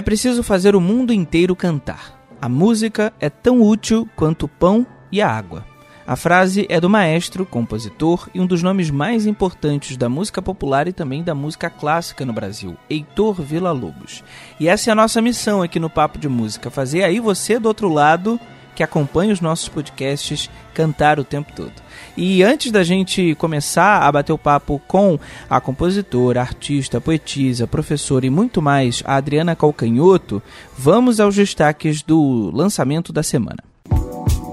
É preciso fazer o mundo inteiro cantar. A música é tão útil quanto o pão e a água. A frase é do maestro, compositor e um dos nomes mais importantes da música popular e também da música clássica no Brasil, Heitor Villa-Lobos. E essa é a nossa missão aqui no Papo de Música, fazer aí você do outro lado que acompanha os nossos podcasts cantar o tempo todo. E antes da gente começar a bater o papo com a compositora, artista, poetisa, professora e muito mais, a Adriana Calcanhoto, vamos aos destaques do lançamento da semana.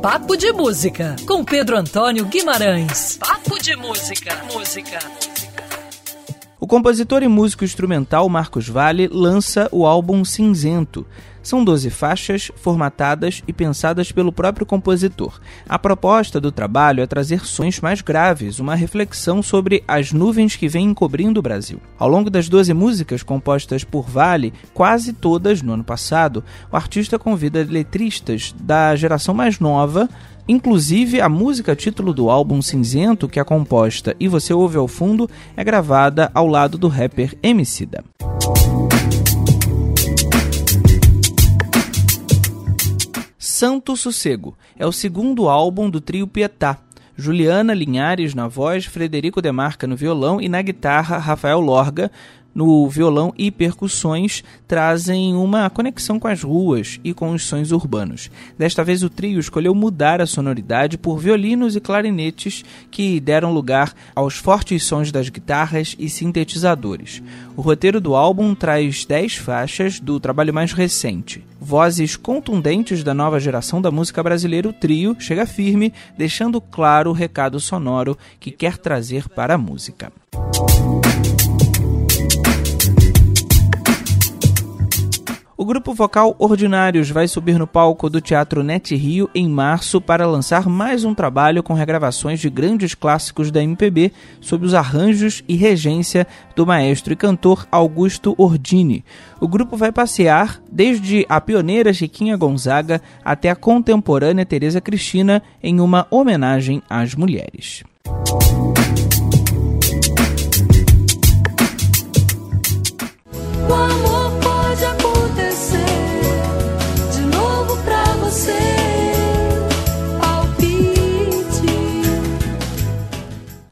Papo de Música, com Pedro Antônio Guimarães. Papo de Música. Música. O compositor e músico instrumental Marcos Vale lança o álbum Cinzento. São 12 faixas formatadas e pensadas pelo próprio compositor. A proposta do trabalho é trazer sons mais graves, uma reflexão sobre as nuvens que vêm encobrindo o Brasil. Ao longo das 12 músicas compostas por Vale, quase todas no ano passado, o artista convida letristas da geração mais nova Inclusive, a música título do álbum Cinzento, que é composta e você ouve ao fundo, é gravada ao lado do rapper Emicida. Santo Sossego é o segundo álbum do trio Pietá. Juliana Linhares na voz, Frederico Demarca no violão e na guitarra Rafael Lorga, no violão e percussões trazem uma conexão com as ruas e com os sons urbanos. Desta vez o trio escolheu mudar a sonoridade por violinos e clarinetes que deram lugar aos fortes sons das guitarras e sintetizadores. O roteiro do álbum traz 10 faixas do trabalho mais recente. Vozes contundentes da nova geração da música brasileira, o trio chega firme, deixando claro o recado sonoro que quer trazer para a música. Grupo vocal Ordinários vai subir no palco do Teatro Net Rio em março para lançar mais um trabalho com regravações de grandes clássicos da MPB sob os arranjos e regência do maestro e cantor Augusto Ordini. O grupo vai passear desde a pioneira Chiquinha Gonzaga até a contemporânea Teresa Cristina em uma homenagem às mulheres.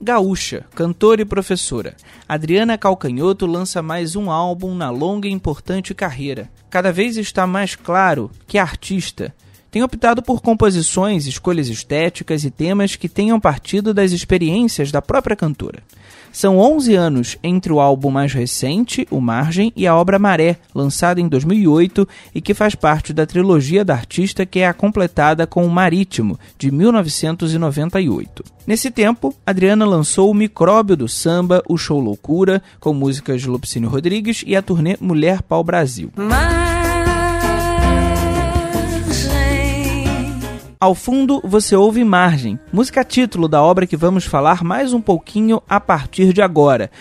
Gaúcha, cantora e professora, Adriana Calcanhoto lança mais um álbum na longa e importante carreira. Cada vez está mais claro que a artista tem optado por composições, escolhas estéticas e temas que tenham partido das experiências da própria cantora. São 11 anos entre o álbum mais recente, O Margem, e a obra Maré, lançada em 2008 e que faz parte da trilogia da artista que é a completada com O Marítimo, de 1998. Nesse tempo, Adriana lançou o Micróbio do Samba, o Show Loucura, com músicas de Lupicínio Rodrigues e a turnê Mulher Pau Brasil. Ao fundo você ouve Margem, música título da obra que vamos falar mais um pouquinho a partir de agora.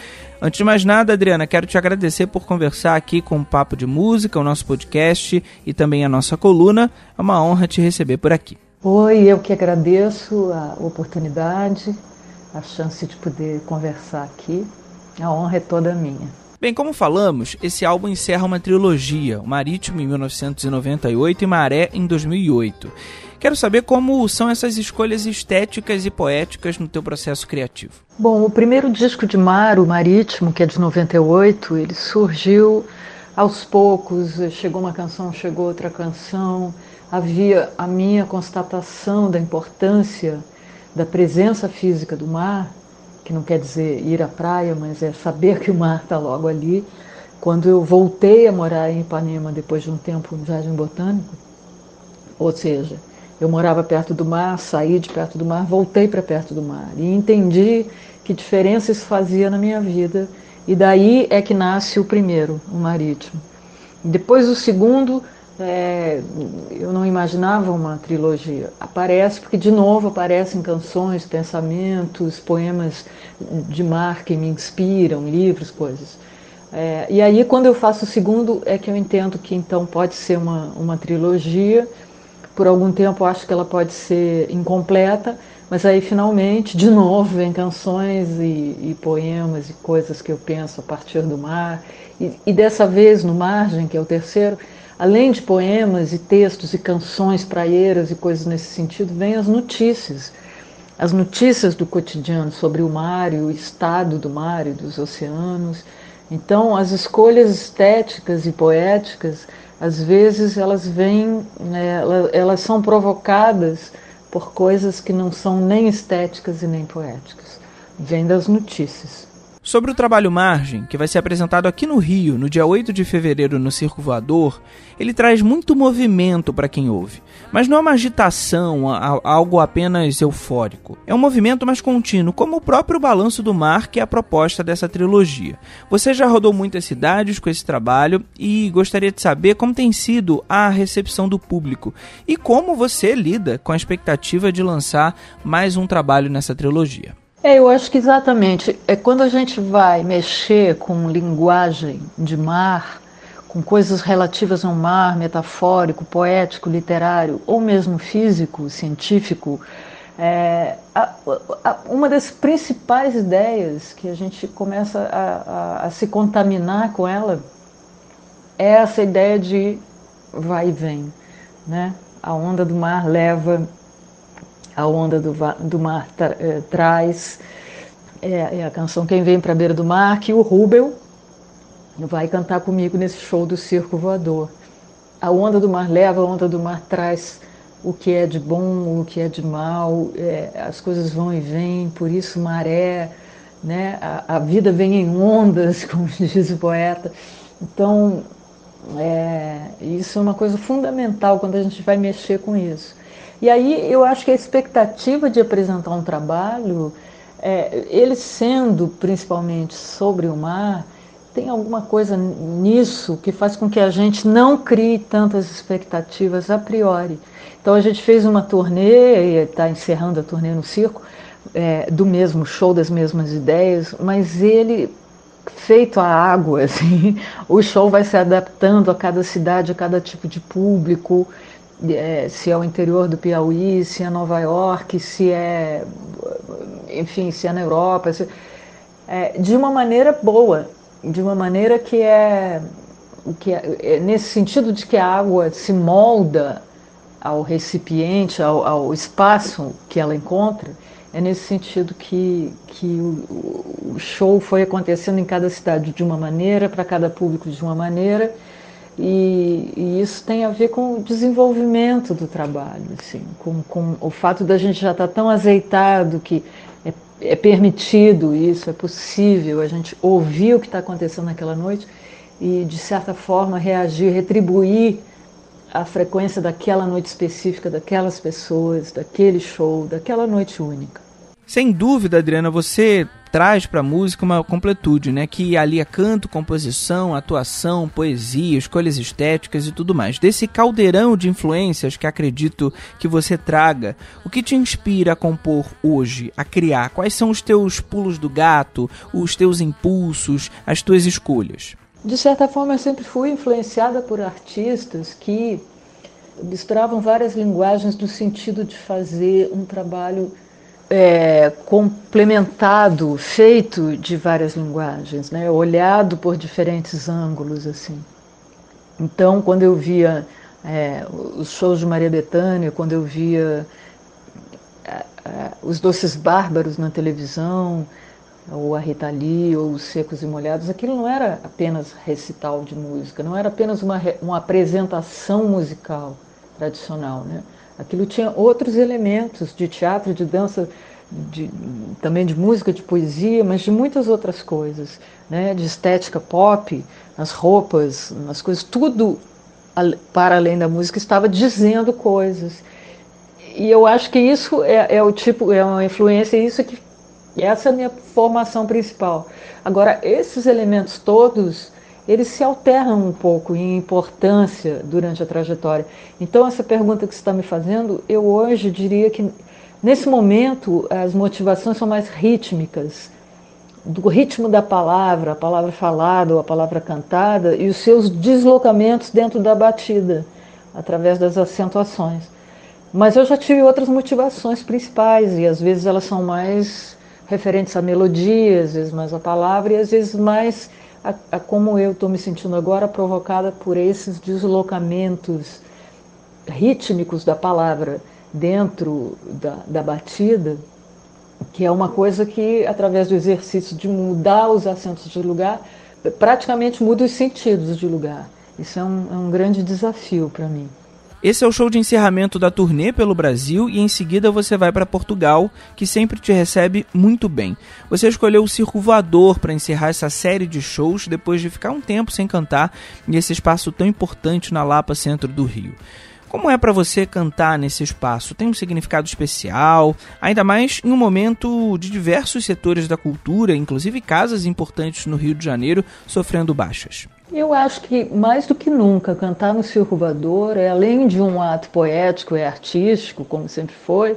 Antes de mais nada, Adriana, quero te agradecer por conversar aqui com o Papo de Música, o nosso podcast e também a nossa coluna. É uma honra te receber por aqui. Oi, eu que agradeço a oportunidade, a chance de poder conversar aqui. A honra é toda minha. Bem, como falamos, esse álbum encerra uma trilogia, o Marítimo em 1998 e Maré em 2008. Quero saber como são essas escolhas estéticas e poéticas no teu processo criativo. Bom, o primeiro disco de Mar, o Marítimo, que é de 98, ele surgiu aos poucos, chegou uma canção, chegou outra canção, havia a minha constatação da importância da presença física do mar, que não quer dizer ir à praia, mas é saber que o mar está logo ali. Quando eu voltei a morar em Ipanema depois de um tempo no Jardim Botânico, ou seja, eu morava perto do mar, saí de perto do mar, voltei para perto do mar e entendi que diferença isso fazia na minha vida. E daí é que nasce o primeiro, o marítimo. Depois o segundo, é, eu não imaginava uma trilogia. Aparece porque de novo aparecem canções, pensamentos, poemas de mar que me inspiram, livros, coisas. É, e aí quando eu faço o segundo é que eu entendo que então pode ser uma, uma trilogia por algum tempo acho que ela pode ser incompleta, Mas aí, finalmente, de novo, vem canções e, e poemas e coisas que eu penso a partir do mar. E, e, dessa vez, no Margem, que é o terceiro, além de poemas e textos e canções praieiras e coisas nesse sentido, vem as notícias. As notícias do cotidiano sobre o mar e o estado do mar e dos oceanos. Então, as escolhas estéticas e poéticas, às vezes, elas vêm, né, elas são provocadas por coisas que não são nem estéticas e nem poéticas. Vem das notícias. Sobre o trabalho Margem, que vai ser apresentado aqui no Rio, no dia 8 de fevereiro no Circo Voador, ele traz muito movimento para quem ouve. Mas não é uma agitação, algo apenas eufórico. É um movimento mais contínuo, como o próprio Balanço do Mar, que é a proposta dessa trilogia. Você já rodou muitas cidades com esse trabalho e gostaria de saber como tem sido a recepção do público e como você lida com a expectativa de lançar mais um trabalho nessa trilogia. É, eu acho que exatamente. É quando a gente vai mexer com linguagem de mar, com coisas relativas ao mar, metafórico, poético, literário, ou mesmo físico, científico, é, a, a, uma das principais ideias que a gente começa a, a, se contaminar com ela é essa ideia de vai e vem. Né? A onda do mar leva a onda do, do mar tra, é, traz. É, é, a canção Quem Vem para a Beira do Mar, que o Rubel vai cantar comigo nesse show do Circo Voador. A onda do mar leva, a onda do mar traz o que é de bom, o que é de mal, é, as coisas vão e vêm, por isso maré, né? a, a vida vem em ondas, como diz o poeta. Então, é, isso é uma coisa fundamental quando a gente vai mexer com isso. E aí eu acho que a expectativa de apresentar um trabalho, é, ele sendo principalmente sobre o mar, tem alguma coisa nisso que faz com que a gente não crie tantas expectativas a priori. Então a gente fez uma turnê, está encerrando a turnê no circo, é, do mesmo show, das mesmas ideias, mas ele feito a água, assim, o show vai se adaptando a cada cidade, a cada tipo de público é, se é o interior do Piauí, se é Nova York, se é, enfim, se é na Europa, se, é, de uma maneira boa, de uma maneira que é, que é, é, nesse sentido de que a água se molda ao recipiente, ao, ao espaço que ela encontra, é nesse sentido que, que o, o show foi acontecendo em cada cidade de uma maneira, para cada público de uma maneira, e, e, isso tem a ver com o desenvolvimento do trabalho, assim, com, com o fato da gente já estar tá tão azeitado que é, é, permitido isso, é possível a gente ouvir o que está acontecendo naquela noite e, de certa forma, reagir, retribuir a frequência daquela noite específica, daquelas pessoas, daquele show, daquela noite única. Sem dúvida, Adriana, você traz para a música uma completude, né? Que ali é canto, composição, atuação, poesia, escolhas estéticas e tudo mais. Desse caldeirão de influências que acredito que você traga, o que te inspira a compor hoje, a criar? Quais são os teus pulos do gato, os teus impulsos, as tuas escolhas? De certa forma, eu sempre fui influenciada por artistas que misturavam várias linguagens no sentido de fazer um trabalho é, complementado, feito de várias linguagens, né? olhado por diferentes ângulos. assim. Então, quando eu via é, os shows de Maria Bethânia, quando eu via é, é os Doces Bárbaros na televisão, ou a Rita Lee, ou os Secos e Molhados, aquilo não era apenas recital de música, não era apenas uma, uma apresentação musical tradicional, né? Aquilo tinha outros elementos de teatro, de dança, de, também de música, de poesia, mas de muitas outras coisas, né? de estética pop, nas roupas, nas coisas, tudo para além da música estava dizendo coisas. E eu acho que isso é, é o tipo, é uma influência, isso que essa é a minha formação principal. Agora, esses elementos todos eles se alternam um pouco em importância durante a trajetória. Então, essa pergunta que você está me fazendo, eu hoje diria que, nesse momento, as motivações são mais rítmicas, do ritmo da palavra, a palavra falada ou a palavra cantada, e os seus deslocamentos dentro da batida, através das acentuações. Mas eu já tive outras motivações principais e às vezes elas são mais referentes à melodia, às vezes mais à palavra e às vezes mais a, a como eu estou me sentindo agora provocada por esses deslocamentos rítmicos da palavra dentro da, da batida, que é uma coisa que, através do exercício de mudar os acentos de lugar, praticamente muda os sentidos de lugar. Isso é um, é um grande desafio para mim. Esse é o show de encerramento da turnê pelo Brasil e em seguida você vai para Portugal, que sempre te recebe muito bem. Você escolheu o Circo Voador para encerrar essa série de shows depois de ficar um tempo sem cantar nesse espaço tão importante na Lapa, centro do Rio. Como é para você cantar nesse espaço? Tem um significado especial, ainda mais em um momento de diversos setores da cultura, inclusive casas importantes no Rio de Janeiro, sofrendo baixas. Eu acho que mais do que nunca cantar no Circo Voador é além de um ato poético e artístico, como sempre foi,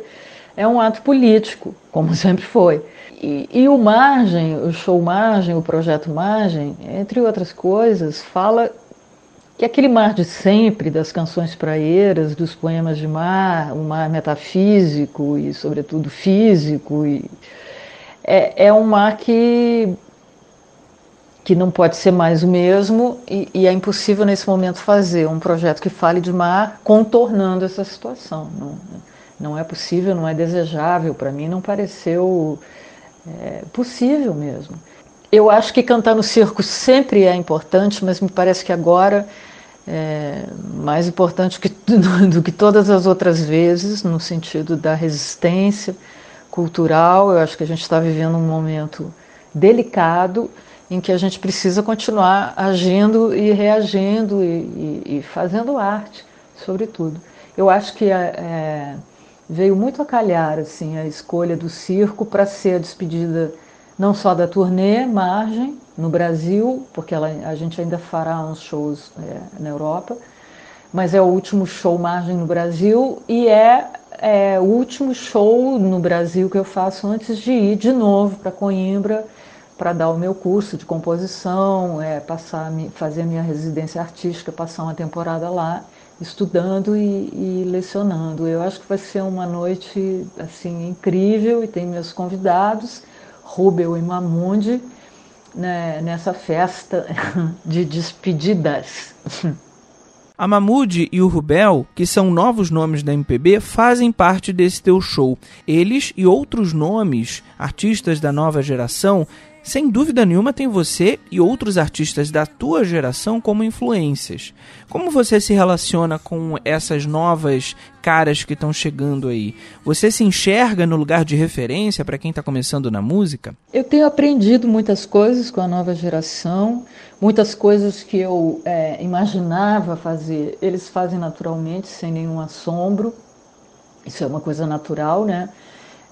é um ato político, como sempre foi. E, e, o Margem, o show Margem, o projeto Margem, entre outras coisas, fala que aquele mar de sempre, das canções praeiras, dos poemas de mar, um mar metafísico e, sobretudo, físico, e é, é um mar que, que não pode ser mais o mesmo e, e, é impossível nesse momento fazer um projeto que fale de mar contornando essa situação. Não, não é possível, não é desejável, para mim não pareceu é, possível mesmo. Eu acho que cantar no circo sempre é importante, mas me parece que agora é mais importante que, do que todas as outras vezes, no sentido da resistência cultural. Eu acho que a gente está vivendo um momento delicado em que a gente precisa continuar agindo e reagindo e, e, e fazendo arte, sobretudo. Eu acho que é, veio muito a calhar assim a escolha do circo para ser a despedida não só da turnê Margem no Brasil, porque ela, a gente ainda fará uns shows é, na Europa, mas é o último show Margem no Brasil e é, é, o último show no Brasil que eu faço antes de ir de novo para Coimbra para dar o meu curso de composição, é, passar, fazer a minha residência artística, passar uma temporada lá estudando e, e, lecionando. Eu acho que vai ser uma noite assim incrível e tem meus convidados Rubel e Mamundi né, nessa festa de despedidas. A Mamude e o Rubel, que são novos nomes da MPB, fazem parte desse teu show. Eles e outros nomes, artistas da nova geração, sem dúvida nenhuma tem você e outros artistas da tua geração como influências. Como você se relaciona com essas novas caras que estão chegando aí? Você se enxerga no lugar de referência para quem está começando na música? Eu tenho aprendido muitas coisas com a nova geração, muitas coisas que eu é, imaginava fazer, eles fazem naturalmente, sem nenhum assombro. Isso é uma coisa natural, né?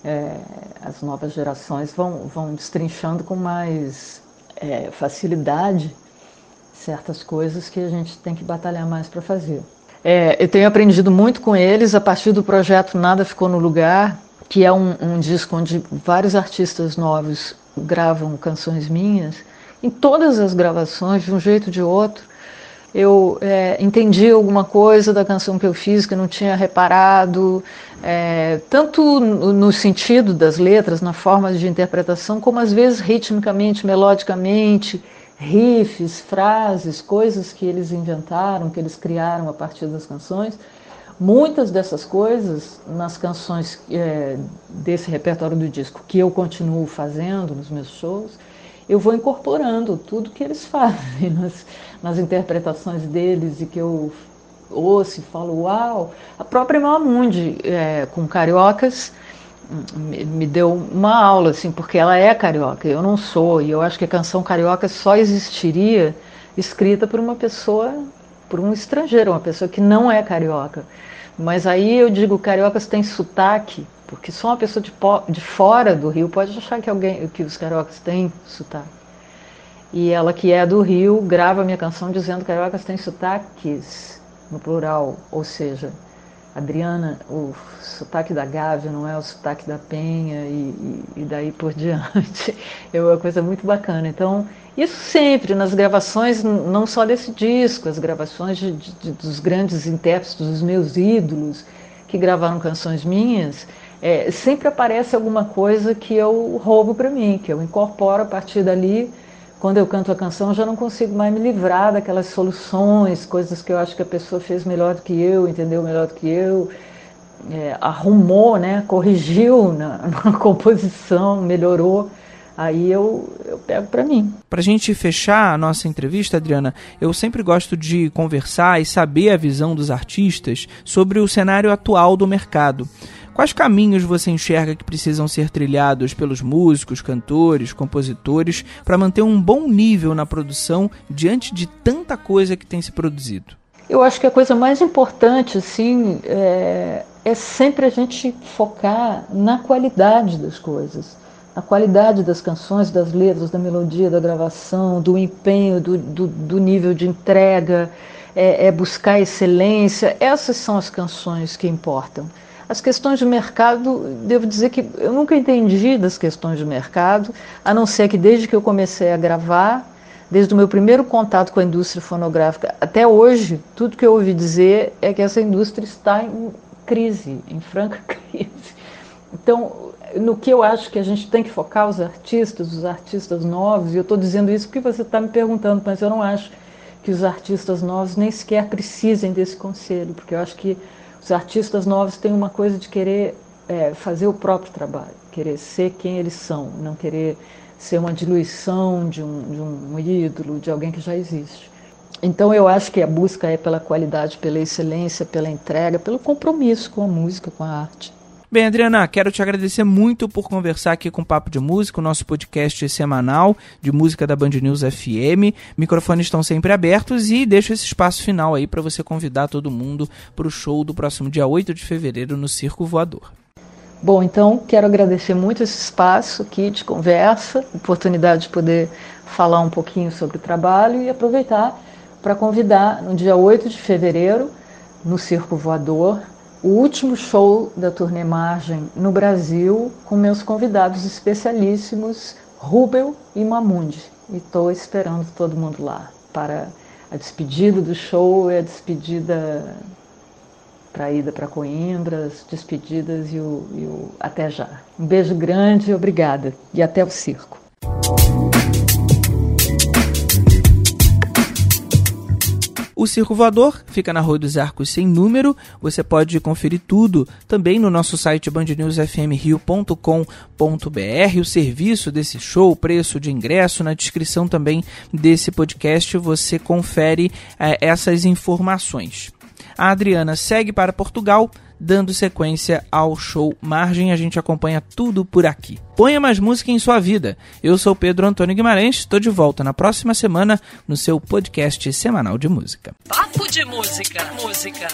É, as novas gerações vão, vão destrinchando com mais é, facilidade certas coisas que a gente tem que batalhar mais para fazer. É, eu tenho aprendido muito com eles a partir do projeto Nada Ficou no Lugar, que é um, um disco onde vários artistas novos gravam canções minhas. Em todas as gravações, de um jeito ou de outro, eu é, entendi alguma coisa da canção que eu fiz que não tinha reparado, é, tanto no, no, sentido das letras, na forma de interpretação, como às vezes ritmicamente, melodicamente, riffs, frases, coisas que eles inventaram, que eles criaram a partir das canções. Muitas dessas coisas nas canções é, desse repertório do disco que eu continuo fazendo nos meus shows, eu vou incorporando tudo que eles fazem nas, nas interpretações deles e que eu ouço e falo, uau! A própria Mamundi, é, com cariocas, me deu uma aula, assim, porque ela é carioca, eu não sou, e eu acho que a canção carioca só existiria escrita por uma pessoa, por um estrangeiro, uma pessoa que não é carioca. Mas aí eu digo, cariocas têm sotaque, porque só uma pessoa de, de fora do Rio pode achar que alguém que os cariocas têm sotaque. E ela que é do Rio grava minha canção dizendo que cariocas têm sotaques no plural, ou seja, Adriana, o sotaque da Gávea não é o sotaque da Penha e, e, e daí por diante. É uma coisa muito bacana. Então, isso sempre nas gravações, não só desse disco, as gravações de, de, dos grandes intérpretes, dos meus ídolos, que gravaram canções minhas, é, sempre aparece alguma coisa que eu roubo para mim, que eu incorporo a partir dali. Quando eu canto a canção, eu já não consigo mais me livrar daquelas soluções, coisas que eu acho que a pessoa fez melhor do que eu, entendeu melhor do que eu, é, arrumou, né, corrigiu na, na composição, melhorou aí eu, eu pego para mim. Para a gente fechar a nossa entrevista, Adriana, eu sempre gosto de conversar e saber a visão dos artistas sobre o cenário atual do mercado. Quais caminhos você enxerga que precisam ser trilhados pelos músicos, cantores, compositores para manter um bom nível na produção diante de tanta coisa que tem se produzido? Eu acho que a coisa mais importante, assim, é, é sempre a gente focar na qualidade das coisas a qualidade das canções, das letras, da melodia, da gravação, do empenho, do, do, do nível de entrega, é, é, buscar excelência. Essas são as canções que importam. As questões de mercado, devo dizer que eu nunca entendi das questões de mercado, a não ser que desde que eu comecei a gravar, desde o meu primeiro contato com a indústria fonográfica até hoje, tudo que eu ouvi dizer é que essa indústria está em crise, em franca crise. Então, no que eu acho que a gente tem que focar os artistas, os artistas novos, e eu estou dizendo isso porque você está me perguntando, mas eu não acho que os artistas novos nem sequer precisem desse conselho, porque eu acho que os artistas novos têm uma coisa de querer é, fazer o próprio trabalho, querer ser quem eles são, não querer ser uma diluição de um, de um ídolo, de alguém que já existe. Então eu acho que a busca é pela qualidade, pela excelência, pela entrega, pelo compromisso com a música, com a arte. Bem, Adriana, quero te agradecer muito por conversar aqui com o Papo de Música, o nosso podcast semanal de música da Band News FM. Microfones estão sempre abertos e deixo esse espaço final aí para você convidar todo mundo para o show do próximo dia 8 de fevereiro no Circo Voador. Bom, então quero agradecer muito esse espaço aqui de conversa, oportunidade de poder falar um pouquinho sobre o trabalho e aproveitar para convidar no dia 8 de fevereiro, no Circo Voador, o último show da turnê Margem no Brasil com meus convidados especialíssimos Rubel e Mamundi. E estou esperando todo mundo lá para a despedida do show e a despedida para a ida para Coimbra, as despedidas e o, e o até já. Um beijo grande, obrigada e até o circo. O Circo Voador fica na Rua dos Arcos sem número. Você pode conferir tudo também no nosso site bandnewsfmrio.com.br. O serviço desse show, o preço de ingresso, na descrição também desse podcast você confere é, essas informações. A Adriana segue para Portugal dando sequência ao show Margem. A gente acompanha tudo por aqui. Ponha mais música em sua vida. Eu sou Pedro Antônio Guimarães, estou de volta na próxima semana no seu podcast semanal de música. Papo de música, música.